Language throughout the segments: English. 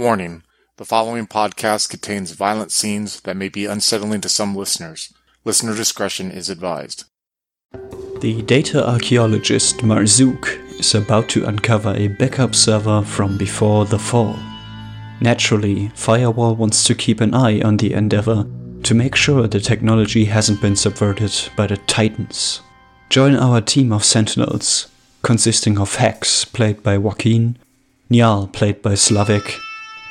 Warning the following podcast contains violent scenes that may be unsettling to some listeners. Listener discretion is advised. The data archaeologist Marzook is about to uncover a backup server from before the fall. Naturally, Firewall wants to keep an eye on the endeavor to make sure the technology hasn't been subverted by the Titans. Join our team of Sentinels, consisting of Hex, played by Joaquin, Njal, played by Slavik,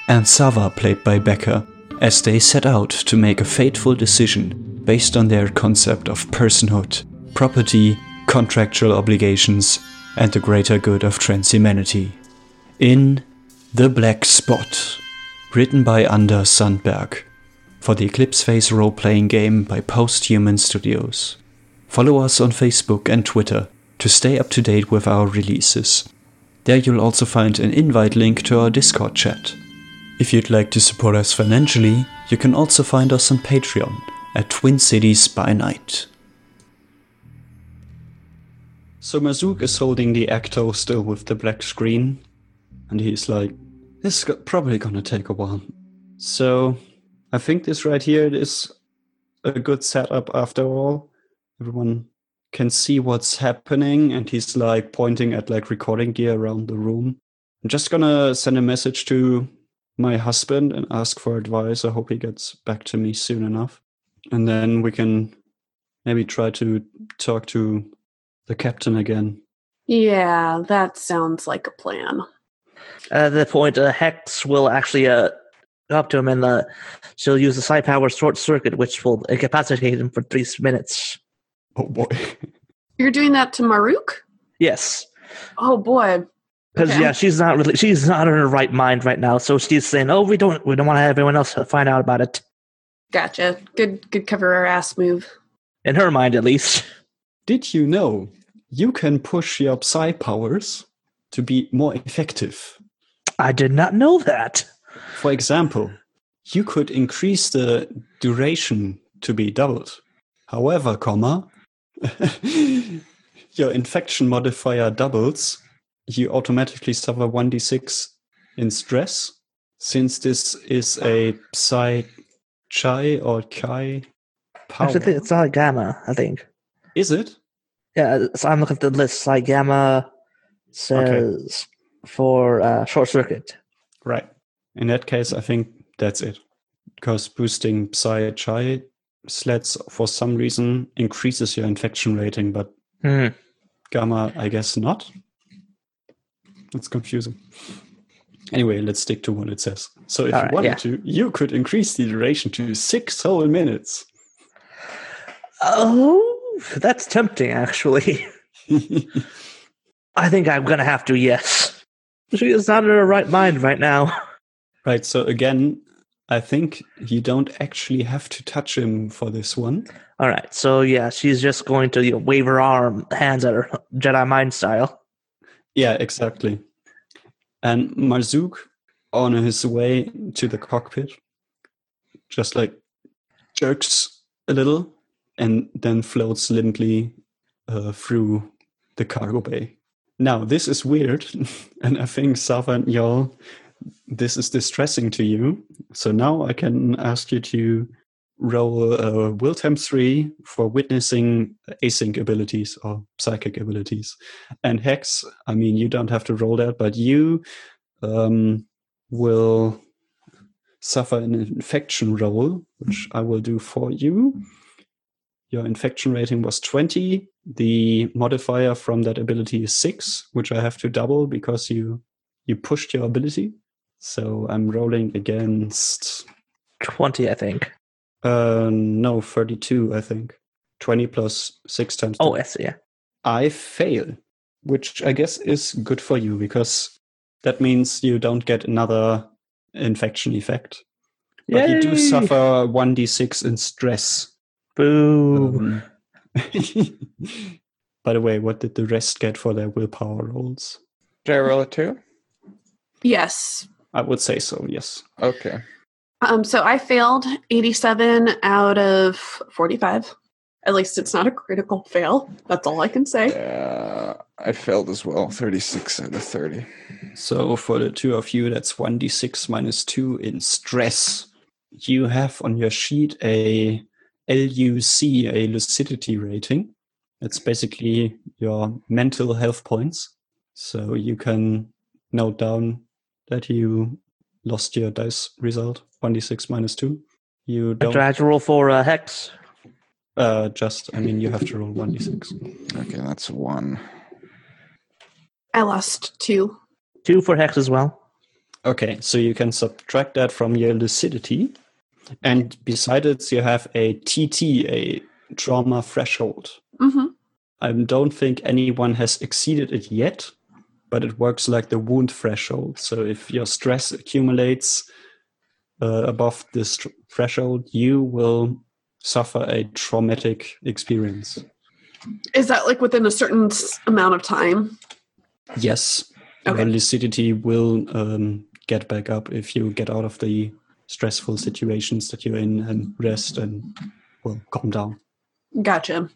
and Sava, played by Becker, as they set out to make a fateful decision based on their concept of personhood, property, contractual obligations, and the greater good of transhumanity. In The Black Spot, written by Anders Sandberg, for the Eclipse Phase role playing game by Posthuman Studios. Follow us on Facebook and Twitter to stay up to date with our releases. There you'll also find an invite link to our Discord chat. If you'd like to support us financially, you can also find us on Patreon at Twin Cities by Night. So Marzook is holding the Ecto still with the black screen, and he's like, "This is probably gonna take a while." So, I think this right here is a good setup after all. Everyone can see what's happening, and he's like pointing at like recording gear around the room. I'm just gonna send a message to my husband and ask for advice. I hope he gets back to me soon enough. And then we can maybe try to talk to the captain again. Yeah, that sounds like a plan. At that point, uh, Hex will actually uh, go up to him and uh, she'll use the psi power short circuit, which will incapacitate him for three minutes. Oh boy. You're doing that to Maruk? Yes, Oh boy. Because Okay. yeah, she's not really she's not in her right mind right now. So she's saying, "Oh, we don't we don't want to have everyone else find out about it." Gotcha. Good good cover our ass move. In her mind, at least. Did you know you can push your psi powers to be more effective? I did not know that. For example, you could increase the duration to be doubled. However, comma, your infection modifier doubles, you automatically suffer 1d6 in stress. Since this is a psi chi or chi power, Actually, it's not gamma. I think. is it? Yeah, so I'm looking at the list. Like gamma says for uh, short circuit. Right. In that case, I think that's it. Because boosting Psi Chi sleights for some reason increases your infection rating, but Hmm. Gamma, I guess not. It's confusing. Anyway, let's stick to what it says. So if All you right, wanted yeah. to, you could increase the duration to six whole minutes. Oh, that's tempting. Actually, I think I'm gonna have to. Yes, she is not in her right mind right now. right. So again, I think you don't actually have to touch him for this one. All right, so yeah, she's just going to you know, wave her arm, hands at her Jedi mind style. Yeah, exactly. And Marzook, on his way to the cockpit, just like jerks a little and then floats limply uh, through the cargo bay. Now, this is weird, and I think Sava and Njal, this is distressing to you. So now I can ask you to roll a will temp 3 for witnessing async abilities or psychic abilities. And Hex, I mean, you don't have to roll that, but you um, will suffer an infection roll, which I will do for you. Your infection rating was 20. The modifier from that ability is 6, which I have to double because you you pushed your ability. So I'm rolling against Twenty, I think. Uh no, 32, I think. 20 plus 6 times Oh, two. yes, yeah. I fail, which I guess is good for you because that means you don't get another infection effect. But you do suffer 1d6 in stress. Boo. Um, by the way, what did the rest get for their willpower rolls? Did I roll a two? Yes. I would say so, yes. Okay. Um so I failed 87 out of 45. At least it's not a critical fail. That's all I can say. Yeah. I failed as well. 36 out of 30. So for the two of you, that's 1d6 minus 2 in stress. You have on your sheet a LUC, a lucidity rating. It's basically your mental health points. So you can note down that you lost your dice result, 1d6 minus 2. You Do don't I have to roll for a hex? uh, just, I mean, you have to roll 1d6. Okay, that's one. I lost two. Two for hex as well. Okay, so you can subtract that from your lucidity. And beside it, you have a TT, a trauma threshold. hmm I don't think anyone has exceeded it yet, but it works like the wound threshold. So if your stress accumulates uh, above this tr- threshold, you will suffer a traumatic experience. Is that like within a certain s- amount of time? Yes, Okay. your lucidity will um, get back up if you get out of the stressful situations that you're in and rest and will calm down. Gotcha.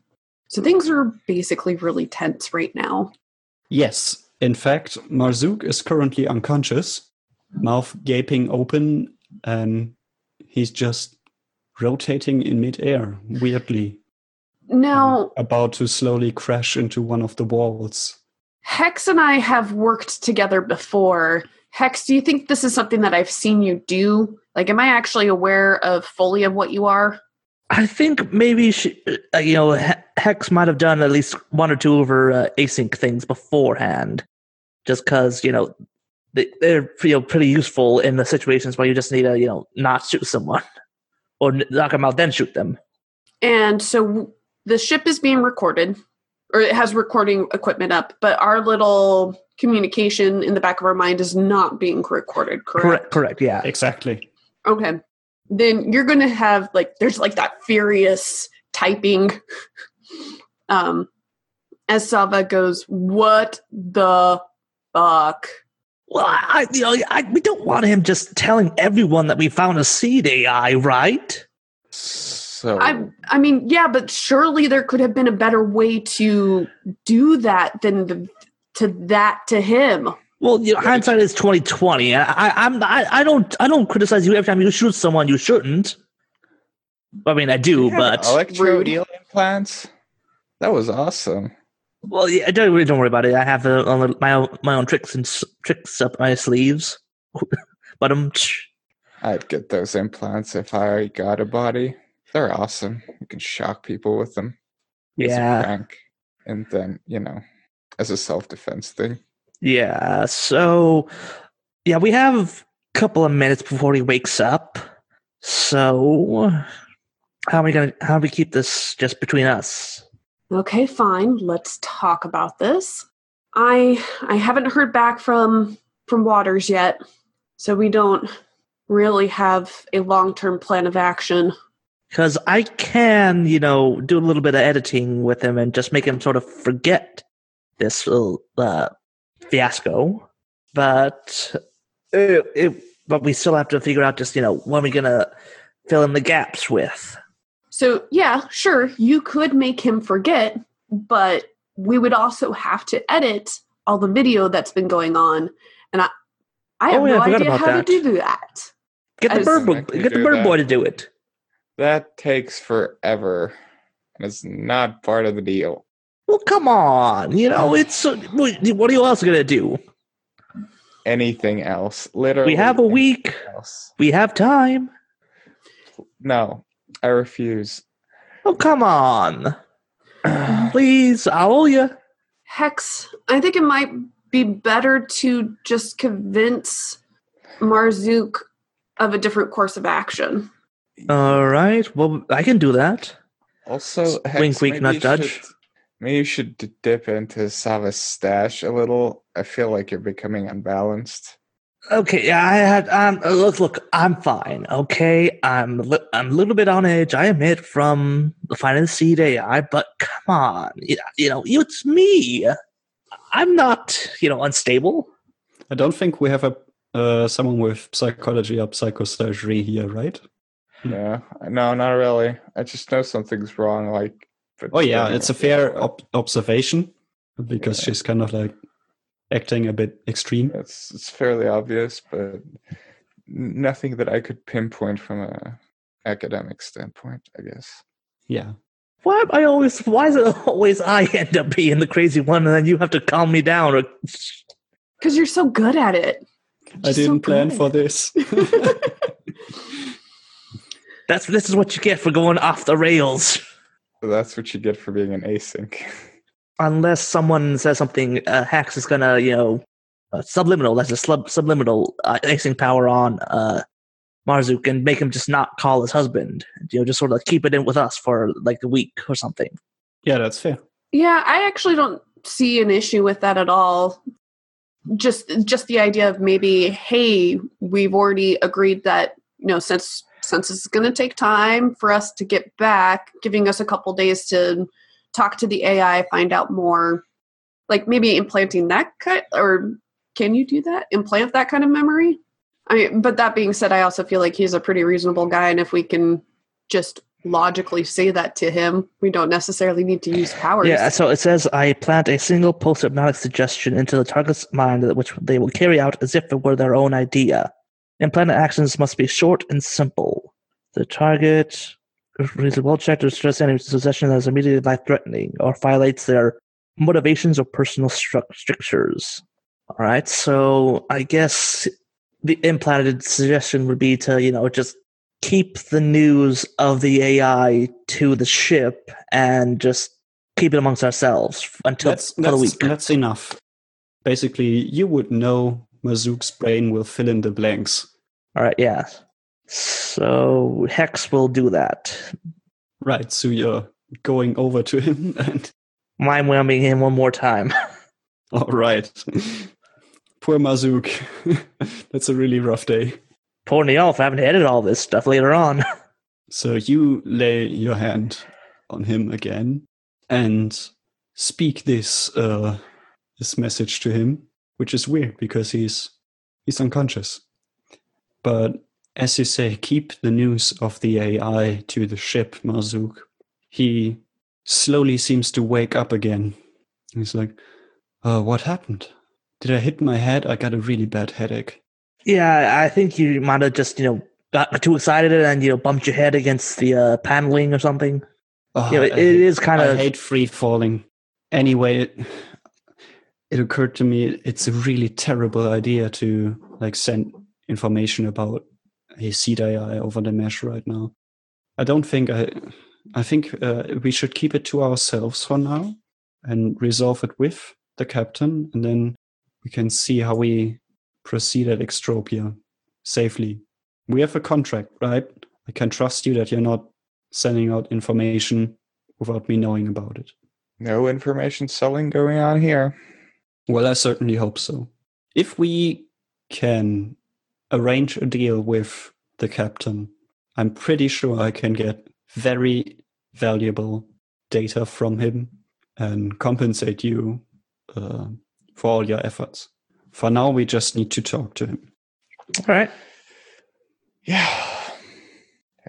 So things are basically really tense right now. Yes, in fact, Marzook is currently unconscious, mouth gaping open, and he's just rotating in midair weirdly, Now, about to slowly crash into one of the walls. Hex and I have worked together before. Hex, do you think this is something that I've seen you do? Like, am I actually aware of fully of what you are? I think maybe she, uh, you know Hex might have done at least one or two of her uh, async things beforehand, just because you know they, they're you know pretty useful in the situations where you just need to you know not shoot someone or n- knock them out then shoot them. And so the ship is being recorded, or it has recording equipment up, but our little communication in the back of our mind is not being recorded, correct? Correct, correct, yeah. Exactly. Okay. Then you're going to have like there's like that furious typing um as Sava goes, "What the fuck?" Well, I, you know, I, we don't want him just telling everyone that we found a seed AI, right? So I I mean, yeah, but surely there could have been a better way to do that than the, to that to him. Well, you know, hindsight is twenty twenty. I, I, I'm I, I don't I don't criticize you every time you shoot someone you shouldn't. I mean, I do, Yeah, but electro implants. That was awesome. Well, yeah, don't really don't worry about it. I have uh, on my own my own tricks and tricks up my sleeves. but um, I'd get those implants if I got a body. They're awesome. You can shock people with them. yeah, prank, and then you know, as a self defense thing. yeah. So, yeah, we have a couple of minutes before he wakes up. So, how are we gonna how do we keep this just between us? Okay, fine. Let's talk about this. I I haven't heard back from from Waters yet, so we don't really have a long-term plan of action. because I can, you know, do a little bit of editing with him and just make him sort of forget this little uh, fiasco. But it, it, but we still have to figure out just you know what are we gonna fill in the gaps with. So, yeah, sure, you could make him forget, but we would also have to edit all the video that's been going on. And I, I have Oh, yeah, no I idea how that. to do that. Get the As- bird, boy, get the bird that. boy to do it. That takes forever, and it's not part of the deal. Well, come on, you know it's what what are you else gonna do? Anything else? Literally, We have a week. Else. We have time. No, I refuse. Oh, come on, please, I owe you. Hex, I think it might be better to just convince Marzook of a different course of action. All right, well, I can do that. Also, Hex, Wink, wink, maybe nudge, you should- Maybe you should dip into Sava's stash a little. I feel like you're becoming unbalanced. Okay, yeah, I had um uh, look look, I'm fine. Okay, I'm li- I'm a little bit on edge. I admit from the final the seed AI, but come on, you, you know, it's me. I'm not, you know, unstable. I don't think we have a uh, someone with psychology or psychosurgery here, right? Yeah, no, not really. I just know something's wrong. Like, Oh yeah, it's a fair ob- observation. because Yeah. she's kind of like acting a bit extreme. It's it's fairly obvious, but nothing that I could pinpoint from a academic standpoint. I guess. Yeah. Why am I always? Why is it always I end up being the crazy one, and then you have to calm me down? Or Because you're so good at it. I Just so didn't plan for this. that's this is what you get for going off the rails. That's what you get for being an async. Unless someone says something, uh, Hex is gonna, you know, uh, subliminal. That's a sub- subliminal uh, async power on uh, Marzook and make him just not call his husband. You know, just sort of keep it in with us for like a week or something. yeah, that's fair. Yeah, I actually don't see an issue with that at all. Just just the idea of maybe, hey, we've already agreed that, you know, since since it's going to take time for us to get back, giving us a couple days to talk to the AI, find out more. Like maybe implanting that cut or can you do that? Implant that kind of memory? I mean, but that being said, I also feel like he's a pretty reasonable guy and if we can just logically say that to him, we don't necessarily need to use powers. Yeah, so it says I plant a single post hypnotic suggestion into the target's mind, which they will carry out as if it were their own idea. Implanted actions must be short and simple. The target is well checked or stress any suggestion that is immediately life threatening or violates their motivations or personal strictures. All right, so I guess the implanted suggestion would be to, you know, just keep the news of the AI to the ship and just keep it amongst ourselves until That's, for the week. that's enough. Basically, you would know Marzook's brain will fill in the blanks. All right, yeah. So Hex will do that. Right, so you're going over to him and Mind whelming him one more time. all right. Poor Marzook. That's a really rough day. Poor Neolf having to edit all this stuff later on. So you lay your hand on him again and speak this uh this message to him, which is weird because he's he's unconscious. But as you say, keep the news of the AI to the ship, Marzook. He slowly seems to wake up again. He's like, uh, what happened? Did I hit my head? I got a really bad headache. yeah, I think you might have just, you know, got too excited and, you know, bumped your head against the uh, paneling or something. Oh, Yeah, I it, it is kind I of. hate free falling. Anyway, it, it occurred to me it's a really terrible idea to like send information about a seed AI over the mesh right now. I don't think I. I think uh, we should keep it to ourselves for now and resolve it with the captain, and then we can see how we proceed at Extropia safely. We have a contract, right? I can trust you that you're not sending out information without me knowing about it. No information selling going on here. Well, I certainly hope so. If we can arrange a deal with the captain, I'm pretty sure I can get very valuable data from him and compensate you uh, for all your efforts. For now, we just need to talk to him. All right. Yeah.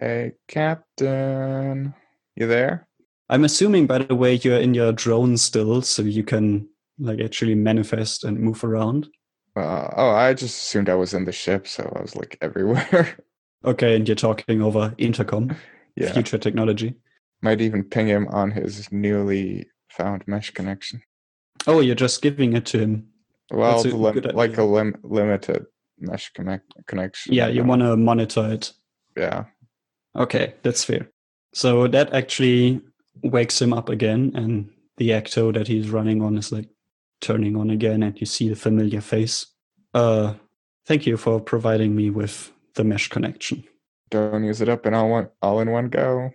Hey, Captain. You there? I'm assuming, by the way, you're in your drone still, so you can like actually manifest and move around. Uh, oh, I just assumed I was in the ship, so I was like everywhere. Okay, and you're talking over intercom, yeah. future technology. Might even ping him on his newly found mesh connection. Oh, you're just giving it to him. Well, a lim- like a lim- limited mesh connect- connection. Yeah, you want to monitor it. Yeah. Okay, that's fair. So that actually wakes him up again, and the ecto that he's running on is like turning on again, and you see the familiar face. Uh, thank you for providing me with the mesh connection. Don't use it up in all one all in one go.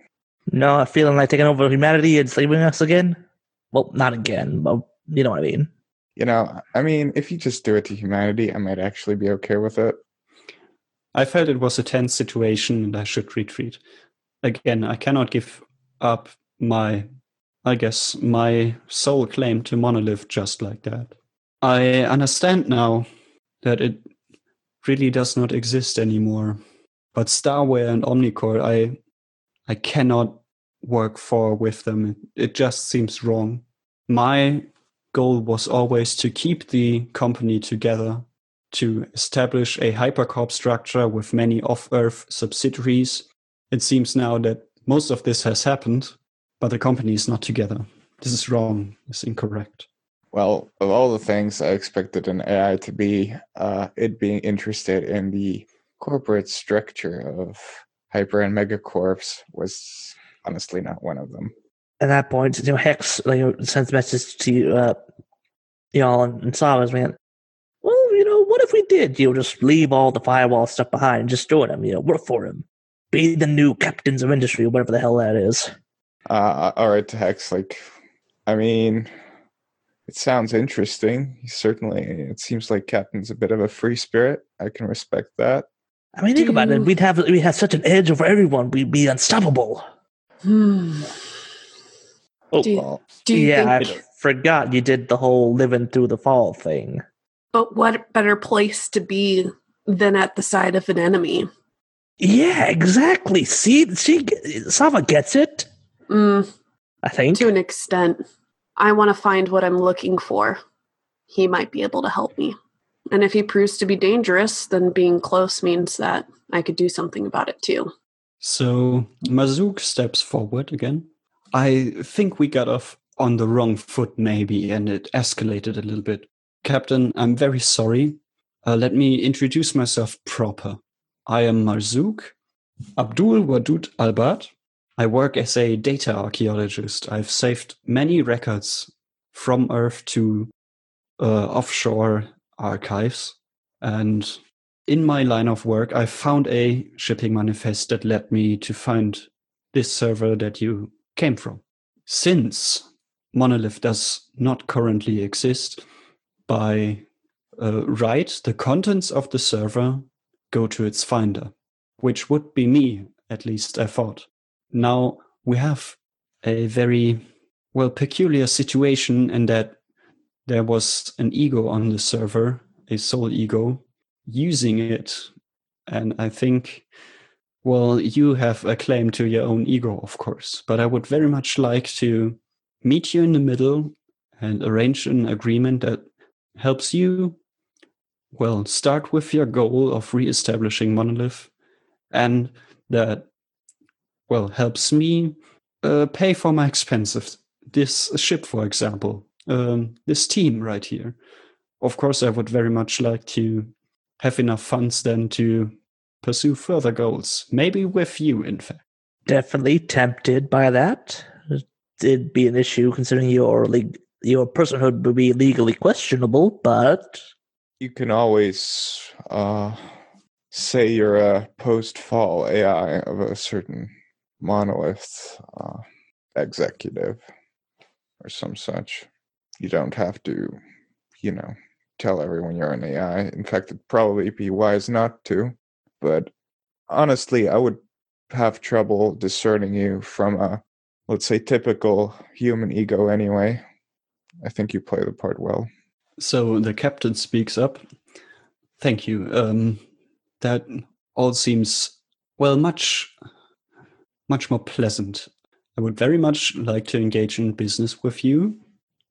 No, I'm feeling like taking over humanity and saving us again? Well, not again, but you know what I mean. You know, I mean, if you just do it to humanity, I might actually be okay with it. I felt it was a tense situation, and I should retreat. Again, I cannot give up my, I guess, my sole claim to monolith just like that. I understand now that it really does not exist anymore. But Starware and Omnicor, I I cannot work for with them. It just seems wrong. My goal was always to keep the company together, to establish a hypercorp structure with many off Earth subsidiaries. It seems now that most of this has happened, but the company is not together. This is wrong, it's incorrect. Well, of all the things I expected an AI to be, uh, it being interested in the corporate structure of hyper and megacorps was honestly not one of them. At that point, you know, Hex you know, sends a message to you, uh, Njal and, and Savas, man. Well, you know, what if we did, you know, just leave all the firewall stuff behind and just join him, you know, work for him. Be the new captains of industry, whatever the hell that is. Uh, all right, Hex, like, I mean, it sounds interesting. Certainly, it seems like Captain's a bit of a free spirit. I can respect that. I mean, think Do about it. We'd have we have such an edge over everyone. We'd be unstoppable. Hmm. Oh, Do you, do you yeah, think, I forgot you did the whole living through the fall thing. but what better place to be than at the side of an enemy? Yeah, exactly. See, she Sava gets it. Mm, I think. to an extent. I want to find what I'm looking for. He might be able to help me. And if he proves to be dangerous, then being close means that I could do something about it too. So Marzook steps forward again. I think we got off on the wrong foot, maybe, and it escalated a little bit. Captain, I'm very sorry. Uh, let me introduce myself proper. I am Marzook, Abdul Wadud Albat. I work as a data archaeologist. I've saved many records from Earth to uh, offshore archives. And in my line of work, I found a shipping manifest that led me to find this server that you came from. Since Monolith does not currently exist, by uh, right, the contents of the server go to its finder, which would be me, at least I thought. Now we have a very, well, peculiar situation in that there was an ego on the server, a soul ego, using it. And I think, well, you have a claim to your own ego, of course, but I would very much like to meet you in the middle and arrange an agreement that helps you, well, start with your goal of reestablishing Monolith and that, well, helps me uh, pay for my expenses. This ship, for example, um, this team right here. Of course, I would very much like to have enough funds then to pursue further goals. Maybe with you, in fact. Definitely tempted by that. It'd be an issue considering your leg- your personhood would be legally questionable, but you can always uh, say you're a post-fall AI of a certain monolith uh, executive or some such. You don't have to, you know, tell everyone you're an AI. In fact, it'd probably be wise not to. But honestly, I would have trouble discerning you from a, let's say, typical human ego anyway. I think you play the part well. So the captain speaks up. Thank you. Um, that all seems well much, much more pleasant. I would very much like to engage in business with you,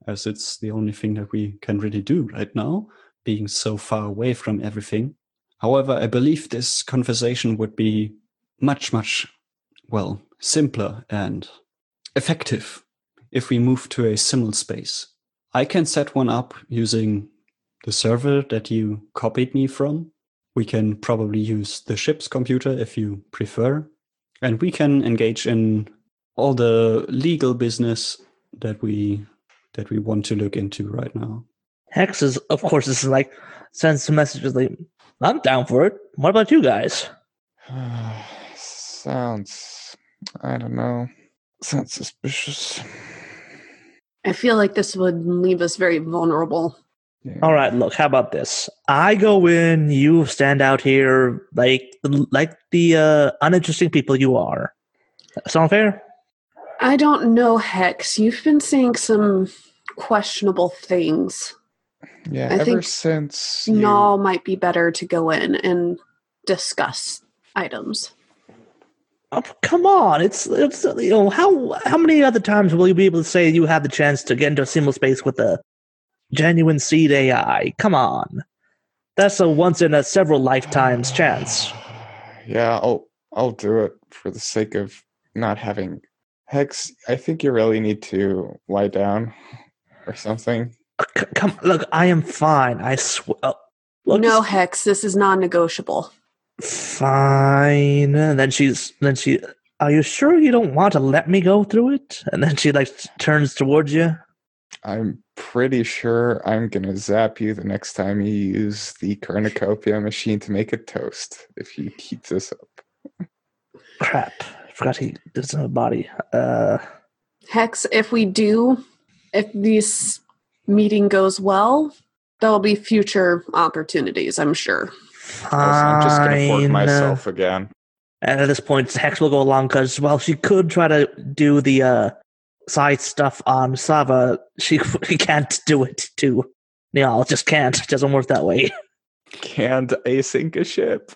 as it's the only thing that we can really do right now, being so far away from everything. However, I believe this conversation would be much, much, well, simpler and effective if we move to a simul space. I can set one up using the server that you copied me from. We can probably use the ship's computer if you prefer. And we can engage in all the legal business that we that we want to look into right now. Hex is, of course, this is like sends some messages like, "I'm down for it." What about you guys? Sounds, I don't know, sounds suspicious. I feel like this would leave us very vulnerable. Yeah. All right, look, how about this? I go in, you stand out here like like the uh, uninteresting people you are. Sound fair? I don't know, Hex. You've been saying some questionable things. Yeah, I ever think since you, No, might be better to go in and discuss items. Oh, come on, it's it's you know how how many other times will you be able to say you have the chance to get into a simul space with a genuine seed AI. Come on. That's a once in a several lifetimes chance. Yeah, I'll I'll do it for the sake of not having Hex. I think you really need to lie down or something. Uh, c- come, look, I am fine. I swear. Look, no, Hex, this is non negotiable. fine. And then she's, then she, are you sure you don't want to let me go through it? And then she like turns towards you. I'm pretty sure I'm gonna zap you the next time you use the cornucopia machine to make a toast if you keep this up. Crap. I forgot he doesn't have a body. Uh, Hex, if we do, if this meeting goes well, there will be future opportunities, I'm sure. Also, I'm just gonna fork myself again. And at this point, Hex will go along because, well, she could try to do the uh, side stuff on Sava. She, she can't do it too. Neal just can't. It doesn't work that way. Can't async a ship?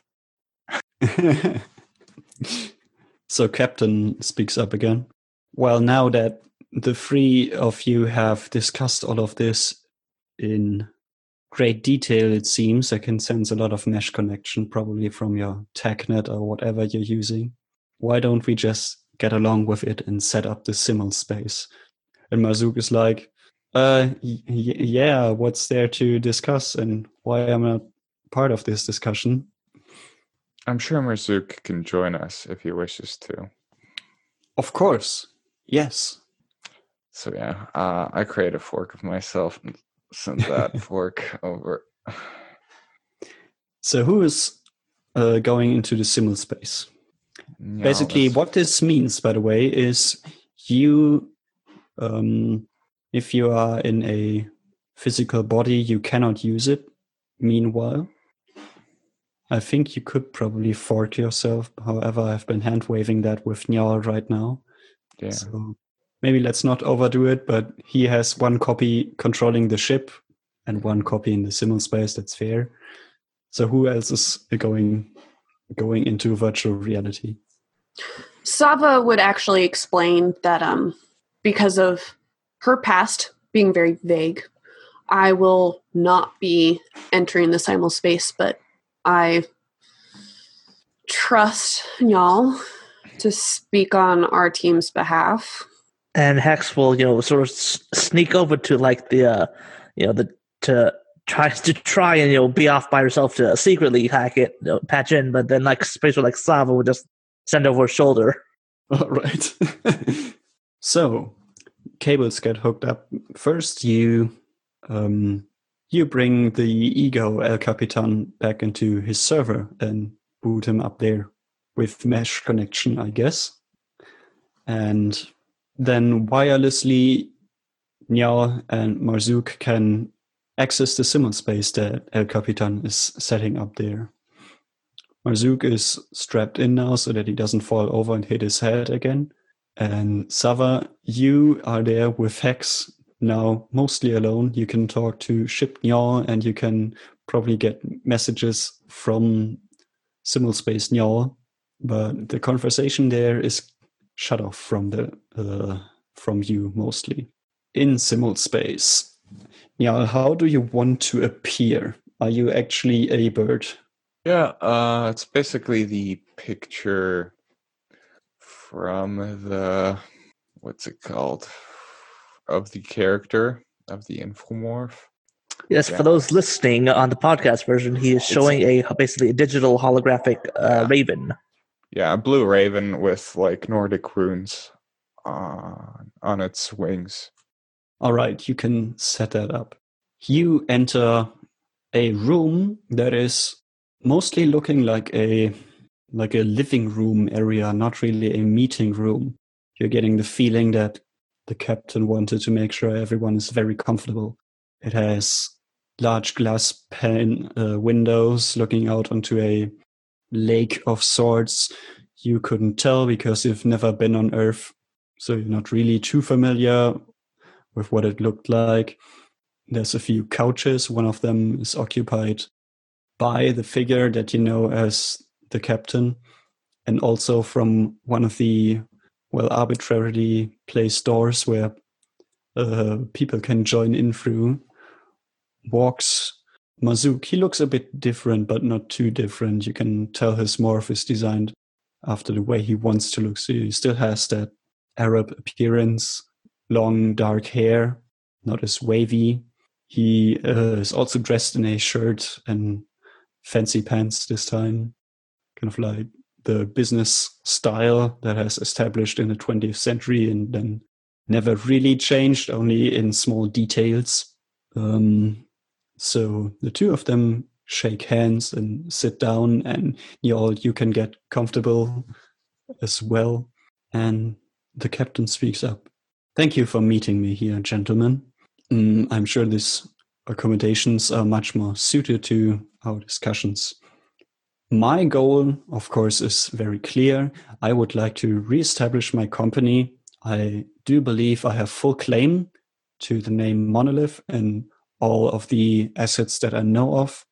so Captain speaks up again. Well, now that the three of you have discussed all of this in great detail, it seems I can sense a lot of mesh connection, probably from your TechNet or whatever you're using. Why don't we just get along with it and set up the simul space? And Marzook is like, uh, y- yeah, what's there to discuss and why am I not part of this discussion? I'm sure Marzook can join us if he wishes to. Of course, yes. So yeah, uh, I create a fork of myself and send that fork over. So who is uh, going into the simul space? Yeah, Basically, that's- what this means, by the way, is you, um, if you are in a physical body, you cannot use it. Meanwhile, I think you could probably fork yourself. However, I've been hand waving that with Njal right now. Yeah. So maybe let's not overdo it, but he has one copy controlling the ship and one copy in the simul space. That's fair. So who else is going going into virtual reality? Sava would actually explain that um, because of her past being very vague, I will not be entering the simul space, but I trust y'all to speak on our team's behalf. and Hex will, you know, sort of sneak over to like the, uh, you know, the to try to try and you know be off by herself to secretly hack it, you know, patch in, but then like space with like Sava would just send over shoulder. All right. so cables get hooked up. First, you um, you bring the ego El Capitan back into his server and boot him up there with mesh connection, I guess. And then wirelessly, Njal and Marzook can access the simul space that El Capitan is setting up there. Marzook is strapped in now so that he doesn't fall over and hit his head again. And Sava, you are there with Hex now, mostly alone. You can talk to Ship Njal and you can probably get messages from Simul Space Njal, but the conversation there is shut off from the uh, from you mostly. In Simul Space, Njal, how do you want to appear? Are you actually a bird? Yeah, uh, it's basically the picture from the what's it called of the character of the infomorph. Yes, Yeah. for those listening on the podcast version, he is showing a basically a digital holographic uh, Yeah. raven. Yeah, a blue raven with like Nordic runes on on its wings. All right, you can set that up. You enter a room that is mostly looking like a like a living room area, not really a meeting room. You're getting the feeling that the captain wanted to make sure everyone is very comfortable. It has large glass pane uh, windows looking out onto a lake of sorts. You couldn't tell because you've never been on Earth, so you're not really too familiar with what it looked like. There's a few couches. One of them is occupied by the figure that you know as the captain, and also from one of the well arbitrarily placed doors where uh, people can join in through. walks Marzook. He looks a bit different, but not too different. You can tell his morph is designed after the way he wants to look. So he still has that Arab appearance, long dark hair, not as wavy. He uh, is also dressed in a shirt and fancy pants this time, kind of like the business style that has established in the 20th century and then never really changed, only in small details. Um, so the two of them shake hands and sit down, and you all you can get comfortable as well. And the captain speaks up. Thank you for meeting me here, gentlemen. Mm, I'm sure these accommodations are much more suited to our discussions. My goal, of course, is very clear. I would like to reestablish my company. I do believe I have full claim to the name Monolith and all of the assets that I know of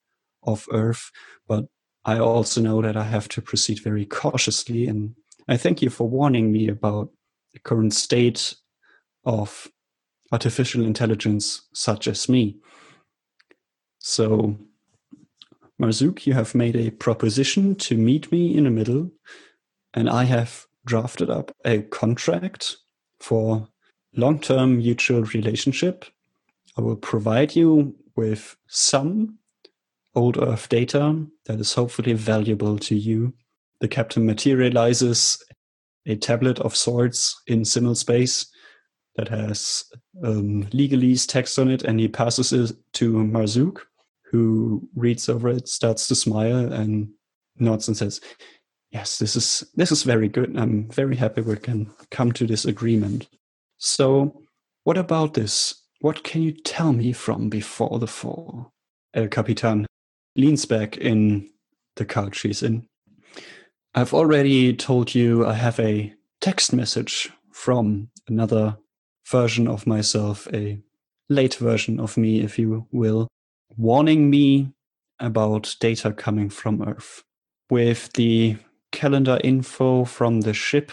of Earth, but I also know that I have to proceed very cautiously. And I thank you for warning me about the current state of artificial intelligence such as me. So, Marzook, you have made a proposition to meet me in the middle, and I have drafted up a contract for long-term mutual relationship. I will provide you with some old Earth data that is hopefully valuable to you. The captain materializes a tablet of sorts in simul space that has um, legalese text on it, and he passes it to Marzook, who reads over it, starts to smile, and nods and says, "Yes, this is this is very good. I'm very happy we can come to this agreement." So, what about this? What can you tell me from before the fall? El Capitan leans back in the couch she's in. I've already told you I have a text message from another version of myself, a late version of me, if you will, warning me about data coming from Earth. With the calendar info from the ship,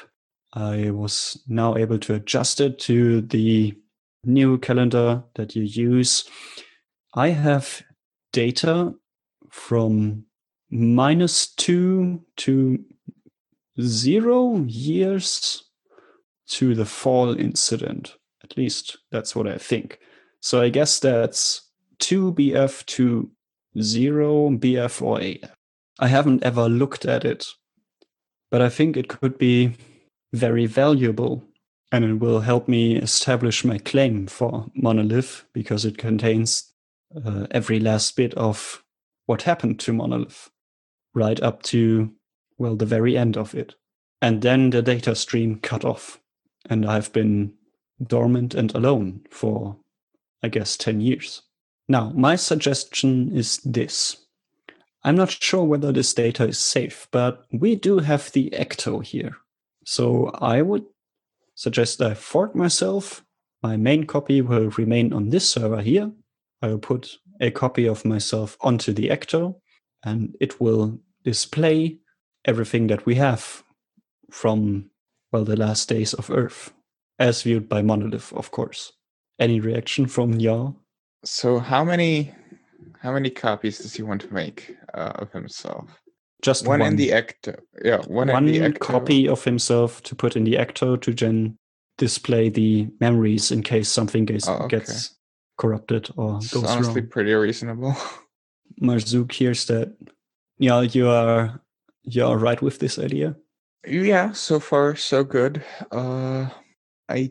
I was now able to adjust it to the new calendar that you use. I have data from minus two to zero years to the fall incident. At least that's what I think. So I guess that's 2 BF to 0 BF or AF. I haven't ever looked at it, but I think it could be very valuable and it will help me establish my claim for Monolith because it contains uh, every last bit of what happened to Monolith right up to, well, the very end of it. And then the data stream cut off. And I've been dormant and alone for, I guess, 10 years. Now, my suggestion is this. I'm not sure whether this data is safe, but we do have the Ecto here. So I would suggest I fork myself. My main copy will remain on this server here. I will put a copy of myself onto the Ecto, and it will display everything that we have from, well, the last days of Earth, as viewed by Monolith, of course. Any reaction from y'all? So how many how many copies does he want to make uh, of himself? Just one, one, in the ecto. Yeah, one, one in the ecto. copy of himself to put in the Ecto to then display the memories in case something gets, Oh, okay. gets corrupted or goes honestly wrong. pretty reasonable. Marzook hears that. Yeah, you are you are right with this idea. yeah, so far so good. Uh, I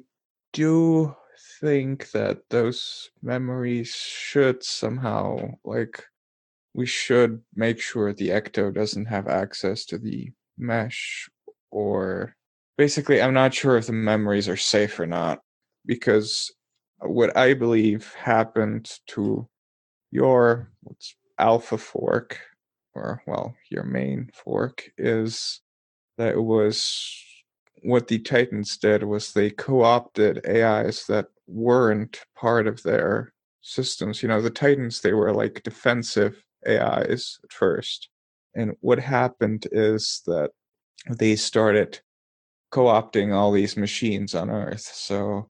do think that those memories should somehow like we should make sure the ecto doesn't have access to the mesh or basically i'm not sure if the memories are safe or not because what i believe happened to your what's alpha fork or well your main fork is that it was what the titans did was they co-opted ais that weren't part of their systems you know the titans they were like defensive ais at first and what happened is that they started co-opting all these machines on earth so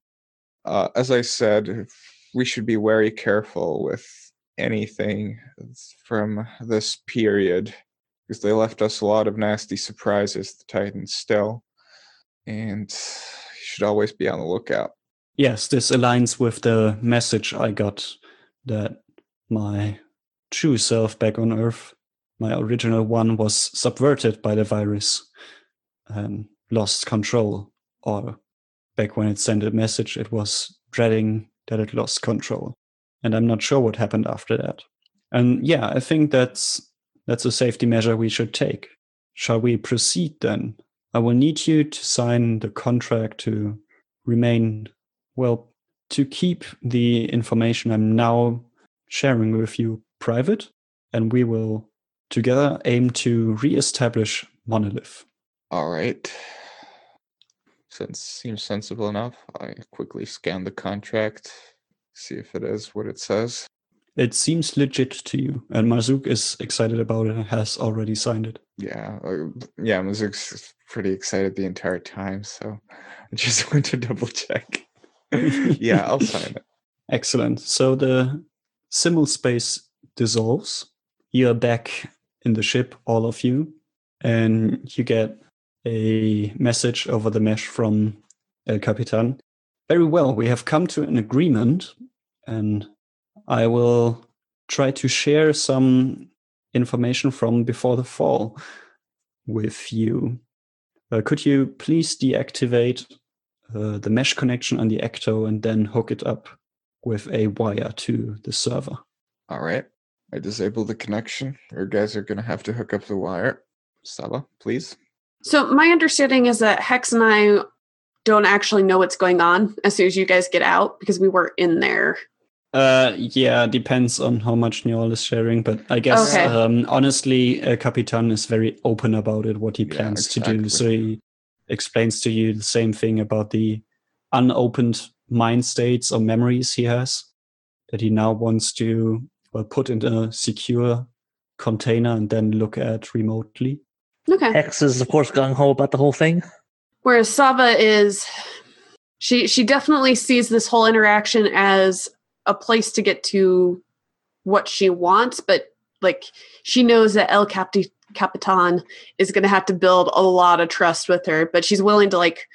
uh, as i said we should be very careful with anything from this period because they left us a lot of nasty surprises, the Titans still. And you should always be on the lookout. Yes, this aligns with the message I got that my true self back on Earth, my original one, was subverted by the virus and lost control. Or back when it sent a message, it was dreading that it lost control. And I'm not sure what happened after that. And yeah, I think that's that's a safety measure we should take. Shall we proceed then? I will need you to sign the contract to remain, well, to keep the information I'm now sharing with you private, and we will together aim to re-establish Monolith. All right. Since seems sensible enough, I quickly scan the contract, see if it is what it says. It seems legit to you, and Marzook is excited about it and has already signed it. Yeah, uh, yeah, Marzook's pretty excited the entire time, so I just went to double check. Yeah, I'll sign it. Excellent. So the simul space dissolves. You're back in the ship, all of you, and you get a message over the mesh from El Capitan. Very well, we have come to an agreement, and I will try to share some information from before the fall with you. Uh, could you please deactivate uh, the mesh connection on the Ecto and then hook it up with a wire to the server? All right. I disable the connection. Your guys are going to have to hook up the wire. Saba, please. So my understanding is that Hex and I don't actually know what's going on as soon as you guys get out because we were in there. Uh, yeah, depends on how much Njal is sharing, but I guess Okay. um, honestly, uh, Capitan is very open about it, what he Yeah, plans to do. So he explains to you the same thing about the unopened mind states or memories he has that he now wants to well, put in a secure container and then look at remotely. Okay. Hex is, of course, gung ho about the whole thing. Whereas Sava is she she definitely sees this whole interaction as a place to get to what she wants, but like she knows that El Capi- Capitan is going to have to build a lot of trust with her, but she's willing to like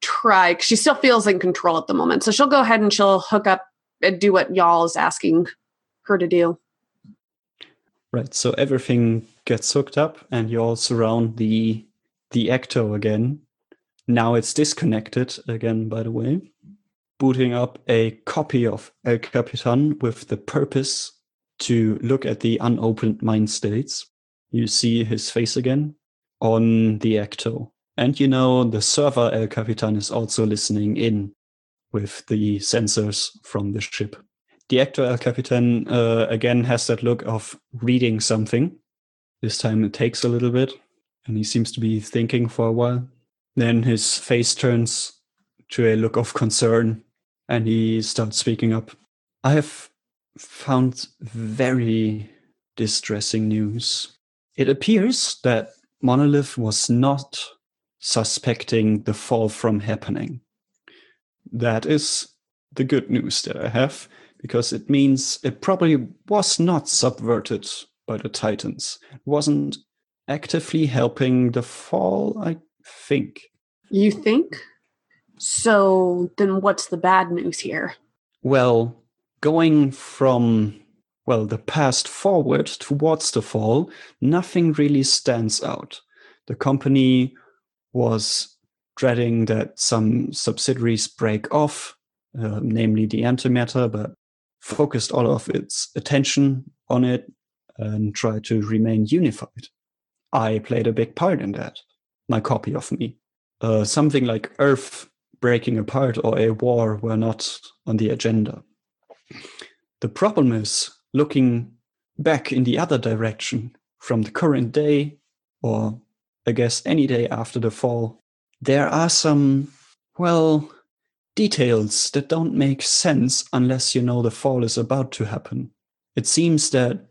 try. She still feels in control at the moment, so she'll go ahead and she'll hook up and do what y'all is asking her to do. Right. So everything gets hooked up and you all surround the the Ecto again. Now it's disconnected again, by the way. Booting up a copy of El Capitan with the purpose to look at the unopened mind states. You see his face again on the Ecto. And you know the server El Capitan is also listening in with the sensors from the ship. The Ecto El Capitan uh, again has that look of reading something. This time it takes a little bit, and he seems to be thinking for a while. Then his face turns to a look of concern, and he starts speaking up. I have found very distressing news. It appears that Monolith was not suspecting the fall from happening. That is the good news that I have because it means it probably was not subverted by the Titans. It wasn't actively helping the fall, I think. You think? So then what's the bad news here? Well, going from well the past forward towards the fall, nothing really stands out. The company was dreading that some subsidiaries break off, uh, namely the antimatter, but focused all of its attention on it and tried to remain unified. I played a big part in that. My copy of me. Uh, something like Earth breaking apart or a war were not on the agenda. The problem is looking back in the other direction from the current day, or I guess any day after the fall, there are some, well, details that don't make sense unless you know the fall is about to happen. It seems that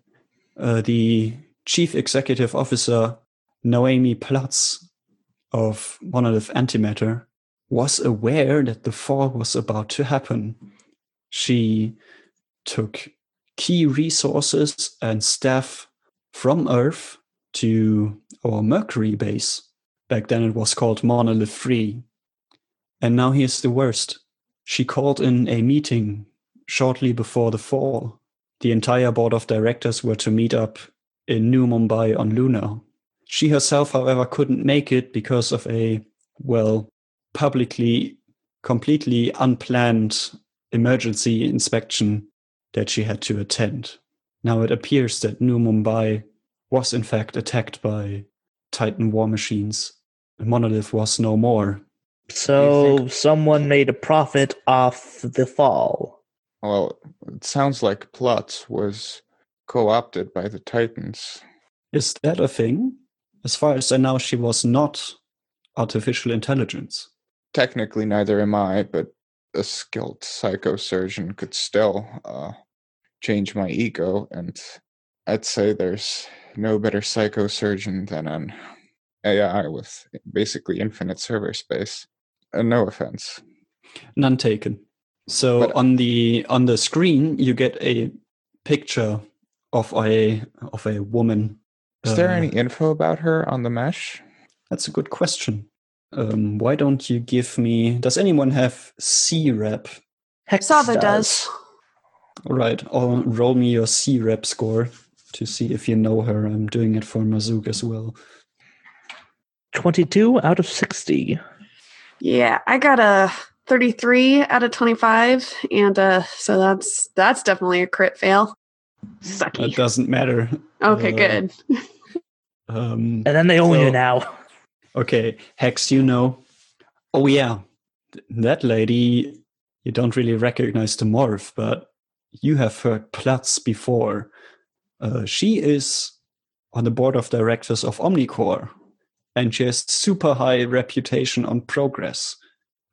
uh, the chief executive officer, Noemi Platz of Monolith Antimatter, was aware that the fall was about to happen. She took key resources and staff from Earth to our Mercury base. Back then it was called Monolith 3. And now here's the worst. She called in a meeting shortly before the fall. The entire board of directors were to meet up in New Mumbai on Luna. She herself, however, couldn't make it because of a, well, publicly, completely unplanned emergency inspection that she had to attend. Now it appears that New Mumbai was in fact attacked by Titan war machines. The monolith was no more. So someone made a profit off the fall. Well, it sounds like Plot was co opted by the Titans. Is that a thing? As far as I know, she was not artificial intelligence. Technically, neither am I, but a skilled psychosurgeon could still uh, change my ego, and I'd say there's no better psychosurgeon than an AI with basically infinite server space. And no offense. None taken. So But- on the on the screen you get a picture of a of a woman. Is there Uh, any info about her on the mesh? That's a good question. Um, why don't you give me? Does anyone have C rep? Hex Sava does. All right, or roll me your C rep score to see if you know her. I'm doing it for Marzook as well. 22 out of 60. Yeah, I got a 33 out of 25, and uh, so that's that's definitely a crit fail. It doesn't matter. Okay, uh, good. Um, And then they own So- you now. Okay, Hex, you know. Oh, yeah. That lady, you don't really recognize the morph, but you have heard Platz before. Uh, she is on the board of directors of Omnicor, and she has super high reputation on Progress,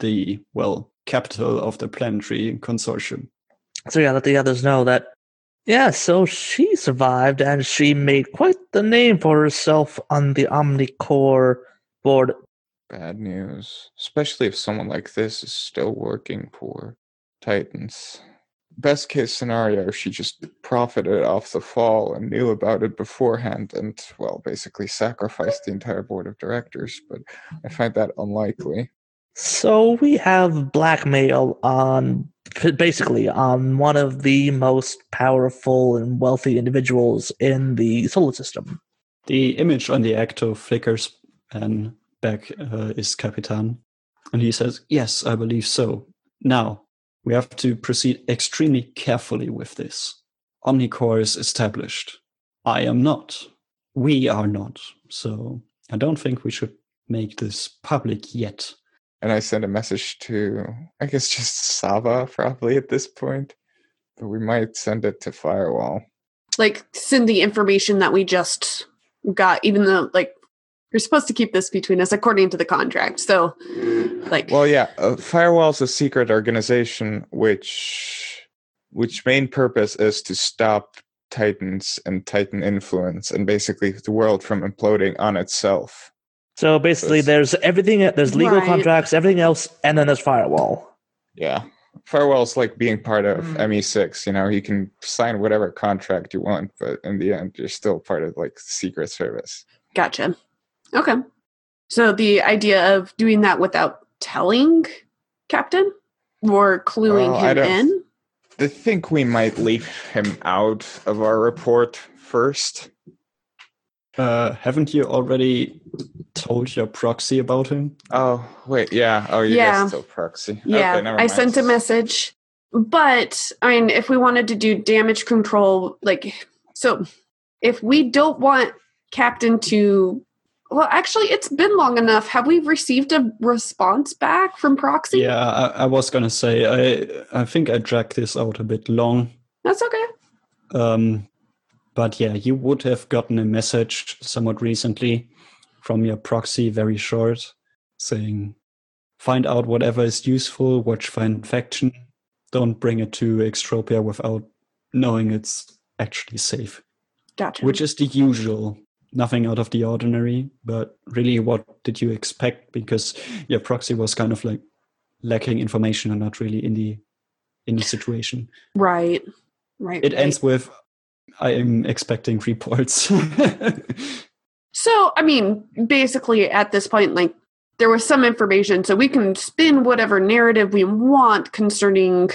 the, well, capital of the planetary consortium. So yeah, let the others know that. Yeah, so she survived and she made quite the name for herself on the Omnicor board. Bad news. Especially if someone like this is still working for Titans. Best case scenario, she just profited off the fall and knew about it beforehand and, well, basically sacrificed the entire board of directors, but I mm-hmm. find that unlikely. So we have blackmail on basically on one of the most powerful and wealthy individuals in the solar system. The image on the Ecto flickers, and back uh, is Capitan. And he says, Yes, I believe so. Now, we have to proceed extremely carefully with this. Omnicor is established. I am not. We are not. So I don't think we should make this public yet. And I sent a message to, I guess, just Sava probably at this point, but we might send it to Firewall. Like send the information that we just got, even though like you're supposed to keep this between us according to the contract. So, like, Well, yeah, uh, Firewall's a secret organization which which main purpose is to stop Titans and Titan influence and basically the world from imploding on itself. So basically, That's- there's everything. There's legal Right. contracts, everything else, and then there's firewall. Yeah. Firewall's like being part of Mm. ME6, you know, you can sign whatever contract you want, but in the end you're still part of like Secret Service. gotcha. Okay. So the idea of doing that without telling Captain or cluing Well, I him don't- in. I think we might leave him out of our report first. Uh, haven't you already told your proxy about him? Oh, wait, yeah. Oh, you Yeah. guys still proxy. Yeah, okay, never I sent a message. But I mean, if we wanted to do damage control, like, so if we don't want Captain to, well, actually, it's been long enough. Have we received a response back from Proxy? Yeah, I, I was gonna say I I think I dragged this out a bit long. That's okay. Um, but yeah, you would have gotten a message somewhat recently from your proxy, very short, saying, "Find out whatever is useful. Watch for infection. Don't bring it to Extropia without knowing it's actually safe." Gotcha. Which is the usual. Nothing out of the ordinary, but really, what did you expect? Because your proxy was kind of like lacking information and not really in the in the situation. right. Right. It right. ends with I am expecting reports. So, I mean, basically at this point, like, there was some information, so we can spin whatever narrative we want concerning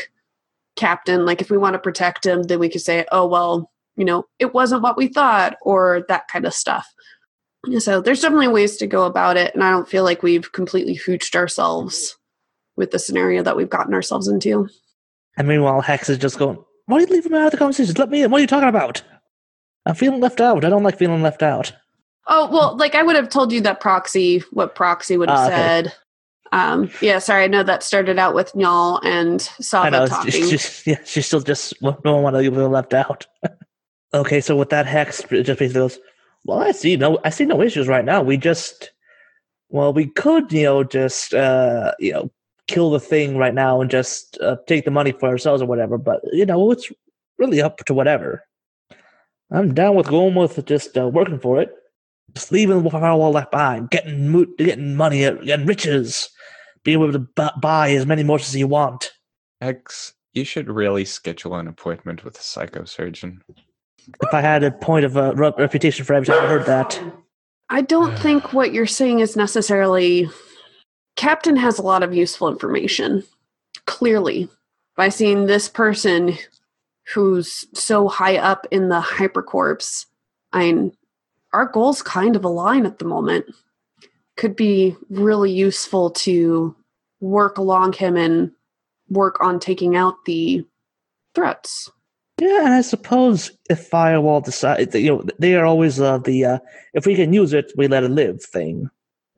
Captain. Like, if we want to protect him, then we could say, oh, well, you know, it wasn't what we thought, or that kind of stuff. So, there's definitely ways to go about it, and I don't feel like we've completely hooched ourselves with the scenario that we've gotten ourselves into. And meanwhile, Hex is just going, Why are you leaving me out of the conversation? Let me in. What are you talking about? I'm feeling left out. I don't like feeling left out. Oh well, like I would have told you that proxy, what proxy would have Ah, okay. said. Um, yeah, sorry, I know that started out with Njal and Sava know. talking. She's, she's, yeah, she's still just no one want to be left out. okay, so with that hex, it just basically goes. Well, I see no, I see no issues right now. We just, well, we could, you know, just, uh, you know, kill the thing right now and just uh, take the money for ourselves or whatever. But you know, it's really up to whatever. I'm down with going with just uh, working for it, just leaving the firewall left behind, getting mo- getting money, getting riches, being able to bu- buy as many motions as you want. X, you should really schedule an appointment with a psychosurgeon. If I had a point of uh, a reputation for every time I heard that, I don't think what you're saying is necessarily. Captain has a lot of useful information. Clearly, by seeing this person who's so high up in the hypercorps, I mean, our goals kind of align at the moment. Could be really useful to work along him and work on taking out the threats. Yeah, and I suppose if Firewall decide, you know, they are always uh, the uh, if we can use it, we let it live thing.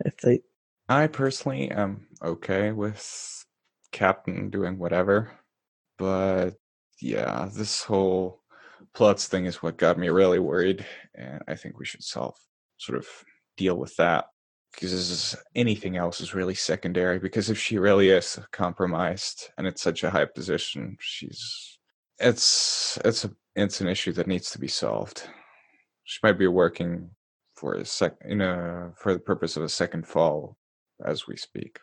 If they, I personally am okay with Captain doing whatever, but yeah, this whole Platz thing is what got me really worried, and I think we should solve, sort of deal with that because anything else is really secondary. Because if she really is compromised and it's such a high position, she's it's it's a it's an issue that needs to be solved. She might be working for a sec in a for the purpose of a second fall as we speak.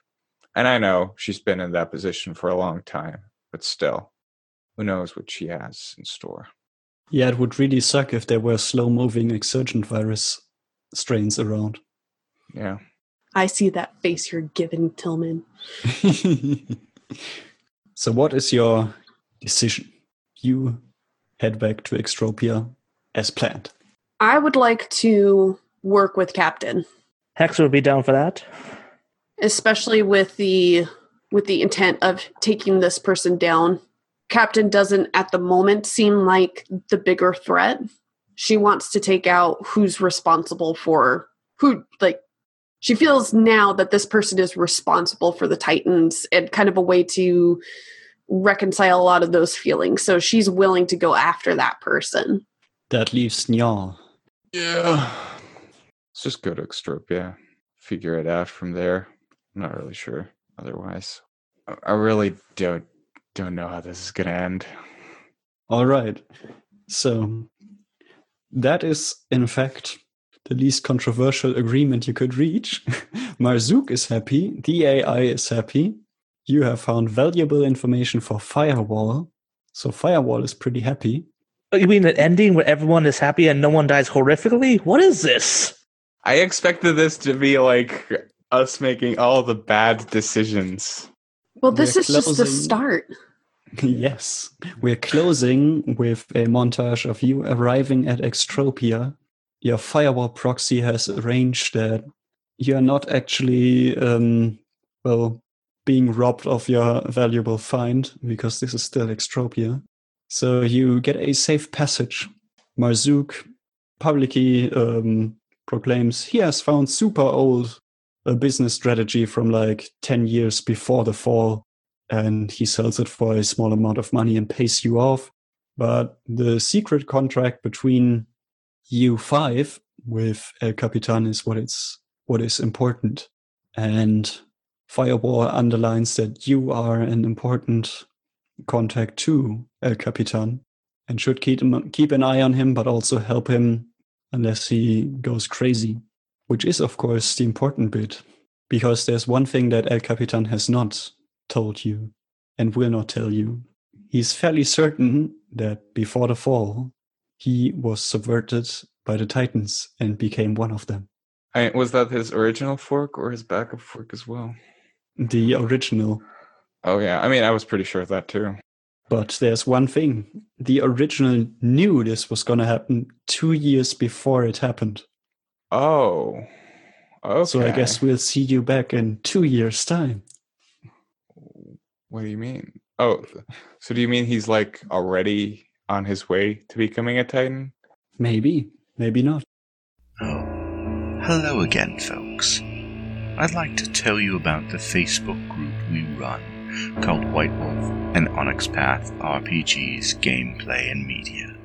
And I know she's been in that position for a long time, but still, who knows what she has in store. yeah, it would really suck if there were slow moving exsurgent virus strains around. Yeah. I see that face you're giving, Tillman. so, what is your decision? You head back to Extropia as planned. I would like to work with Captain. Hex would be down for that. especially with the with the intent of taking this person down captain doesn't at the moment seem like the bigger threat she wants to take out who's responsible for who like she feels now that this person is responsible for the titans and kind of a way to reconcile a lot of those feelings so she's willing to go after that person That leaves Njal. Yeah. Let's just go to Extropia. Figure it out from there. I'm not really sure otherwise. I- I really don't don't know how this is gonna end. All right. So, that is, in fact, the least controversial agreement you could reach. Marzook is happy. The AI is happy. You have found valuable information for Firewall. So, Firewall is pretty happy. Oh, You mean an ending where everyone is happy and no one dies horrifically? What is this? I expected this to be like us making all the bad decisions. well this We're is just the start yes. We're closing with a montage of you arriving at Extropia. Your firewall proxy has arranged that you're not actually, um, well, being robbed of your valuable find because this is still Extropia. So you get a safe passage. Marzook publicly um, proclaims he has found super old a business strategy from like 10 years before the fall and he sells it for a small amount of money and pays you off. But the secret contract between you five with El Capitan is what it's what is important. And Firewall underlines that you are an important contact to El Capitan and should keep him, keep an eye on him, but also help him unless he goes crazy. Which is, of course, the important bit, because there's one thing that El Capitan has not told you and will not tell you. he's fairly certain that before the fall, he was subverted by the Titans and became one of them. I, was that his original fork or his backup fork as well? The original. Oh yeah, I mean, I was pretty sure of that too. But there's one thing. The original knew this was going to happen two years before it happened. Oh. Okay. So I guess we'll see you back in two years' time. What do you mean? Oh, so do you mean he's like already on his way to becoming a Titan? Maybe, maybe not. Oh, hello again, folks. I'd like to tell you about the Facebook group we run called White Wolf and Onyx Path RPGs Gameplay and Media.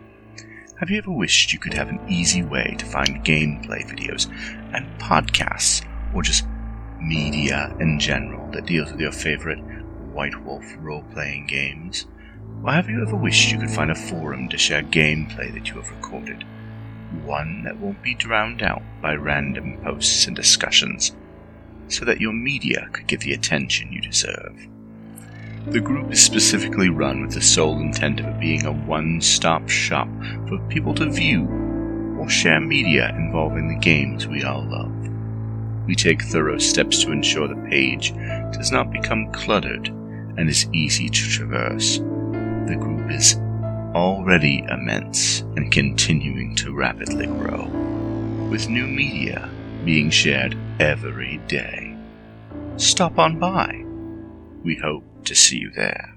Have you ever wished you could have an easy way to find gameplay videos and podcasts, or just media in general that deals with your favorite White Wolf role playing games? Or have you ever wished you could find a forum to share gameplay that you have recorded? One that won't be drowned out by random posts and discussions, so that your media could get the attention you deserve. The group is specifically run with the sole intent of it being a one stop shop for people to view or share media involving the games we all love. We take thorough steps to ensure the page does not become cluttered and is easy to traverse. The group is already immense and continuing to rapidly grow, with new media being shared every day. Stop on by. We hope to see you there.